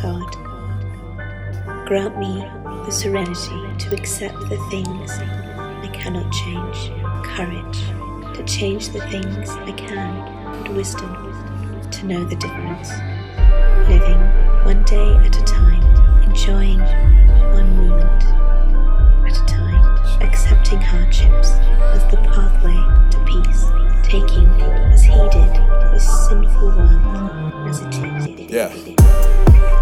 God, grant me the serenity to accept the things I cannot change, courage to change the things I can, and wisdom to know the difference. Living one day at a time, enjoying one moment at a time, accepting hardships Yeah.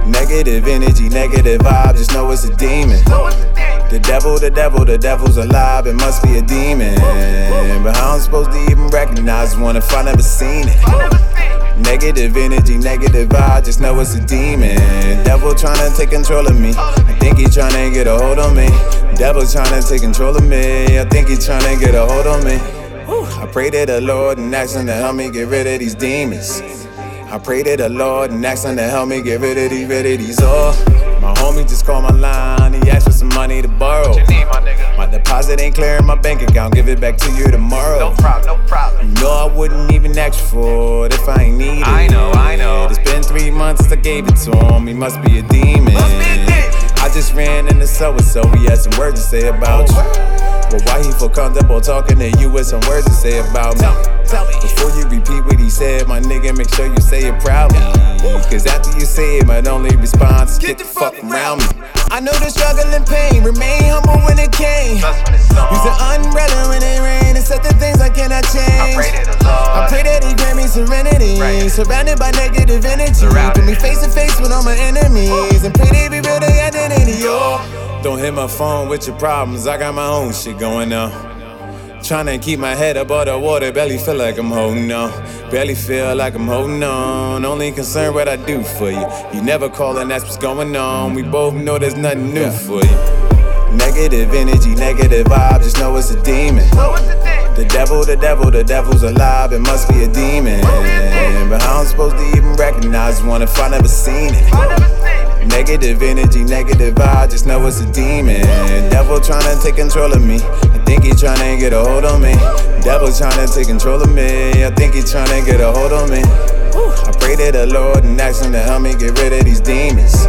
Negative energy, negative vibe, just know it's a demon. The devil, the devil, the devil's alive, it must be a demon. But how I'm supposed to even recognize one if I never seen it? Negative energy, negative vibe, just know it's a demon. Devil trying to take control of me. I think he trying to get a hold on me. Devil trying to take control of me. I think he trying to get a hold on me. I pray to the Lord and ask him to help me get rid of these demons. I pray to the Lord and ask him to help me get rid of these, rid of these. Oh, my homie just called my line. He asked for some money to borrow. Need, my nigga? My deposit ain't clear in my bank account. Give it back to you tomorrow. No problem, no problem. You know I wouldn't even ask for it if I ain't need it. I know, I know. It's been three months since I gave it to him. He must be a demon. Must be a demon. I just ran into so and so. He had some words to say about you. But feel comfortable talking to you with some words to say about me? Tell me, tell me. Before you repeat what he said, my nigga, make sure you say it proudly. Cause after you say it, my only response is get the fuck around me. I know the struggle and pain, remain humble when it came. That's when it's on. Use an umbrella when it rain, and set the things I cannot change. I pray to the Lord. I pray that he grant me serenity. Right. Surrounded by negative energy. Put me face to face with all my enemies. And pray they reveal their identity. Oh. Don't hit my phone with your problems. I got my own shit going on. Trying to keep my head above the water, barely feel like I'm holding on. Barely feel like I'm holding on. Only concerned what I do for you. You never call and that's what's going on. We both know there's nothing new for you. Negative energy, negative vibe, just know it's a demon. The devil, the devil, the devil's alive, it must be a demon. But how I'm supposed to recognize one if I never seen it? Negative energy, negative vibe, just know it's a demon. Devil trying to take control of me. I think he trying to get a hold on me. Devil trying to take control of me. I think he trying to get a hold on me. I pray to the Lord and ask him to help me get rid of these demons.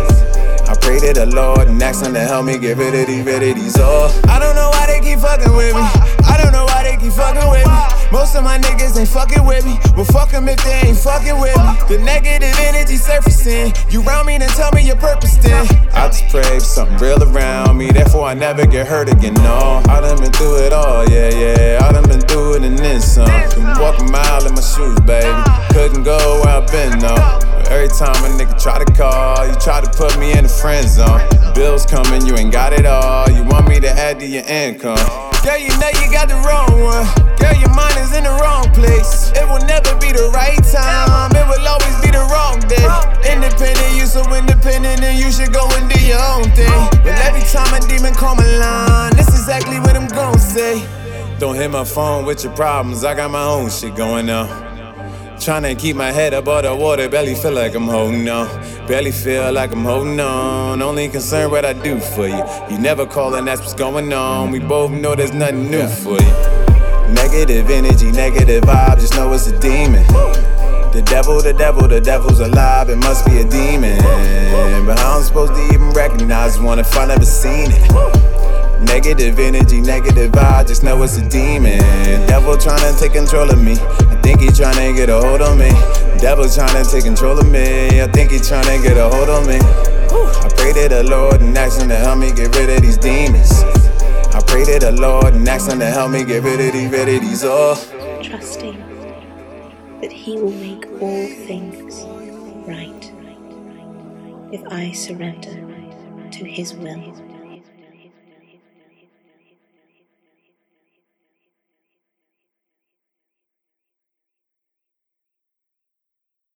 I pray to the Lord and ask him to help me get rid of these, rid of these. Oh, I don't know why they keep fucking with me. I don't know why ain't fucking with me. Well, fuck them if they ain't fucking with me. The negative energy surfacing. You round me, then tell me your purpose then. I just pray for something real around me. Therefore, I never get hurt again. No, I done been through it all. Yeah, yeah. I done been through it and then some. Been walking a mile in my shoes, baby. Couldn't go where I've been, no. Every time a nigga try to call, you try to put me in the friend zone. Bills coming, you ain't got it all. You want me to add to your income. Girl, you know you got the wrong one. Girl, your mind is in the wrong place. It will never be the right time. It will always be the wrong day. Independent, you so independent, and you should go and do your own thing. But every time a demon call my line, this is exactly what I'm gonna say. Don't hit my phone with your problems. I got my own shit going on. Tryna keep my head above the water, barely feel like I'm holding on. Barely feel like I'm holding on. Only concerned what I do for you. You never call and that's what's going on. We both know there's nothing new for you. Negative energy, negative vibe, just know it's a demon. The devil, the devil, the devil's alive, it must be a demon. But how I'm supposed to even recognize one if I never seen it? Negative energy, negative vibe, just know it's a demon. Devil trying to take control of me. Think he trying to get a hold on me. Devil trying to take control of me. I think he trying to get a hold on me. I pray to the Lord and ask him to help me get rid of these demons. I pray to the Lord and ask him to help me get rid of these, rid of these, oh. trusting that He will make all things right if I surrender to His will.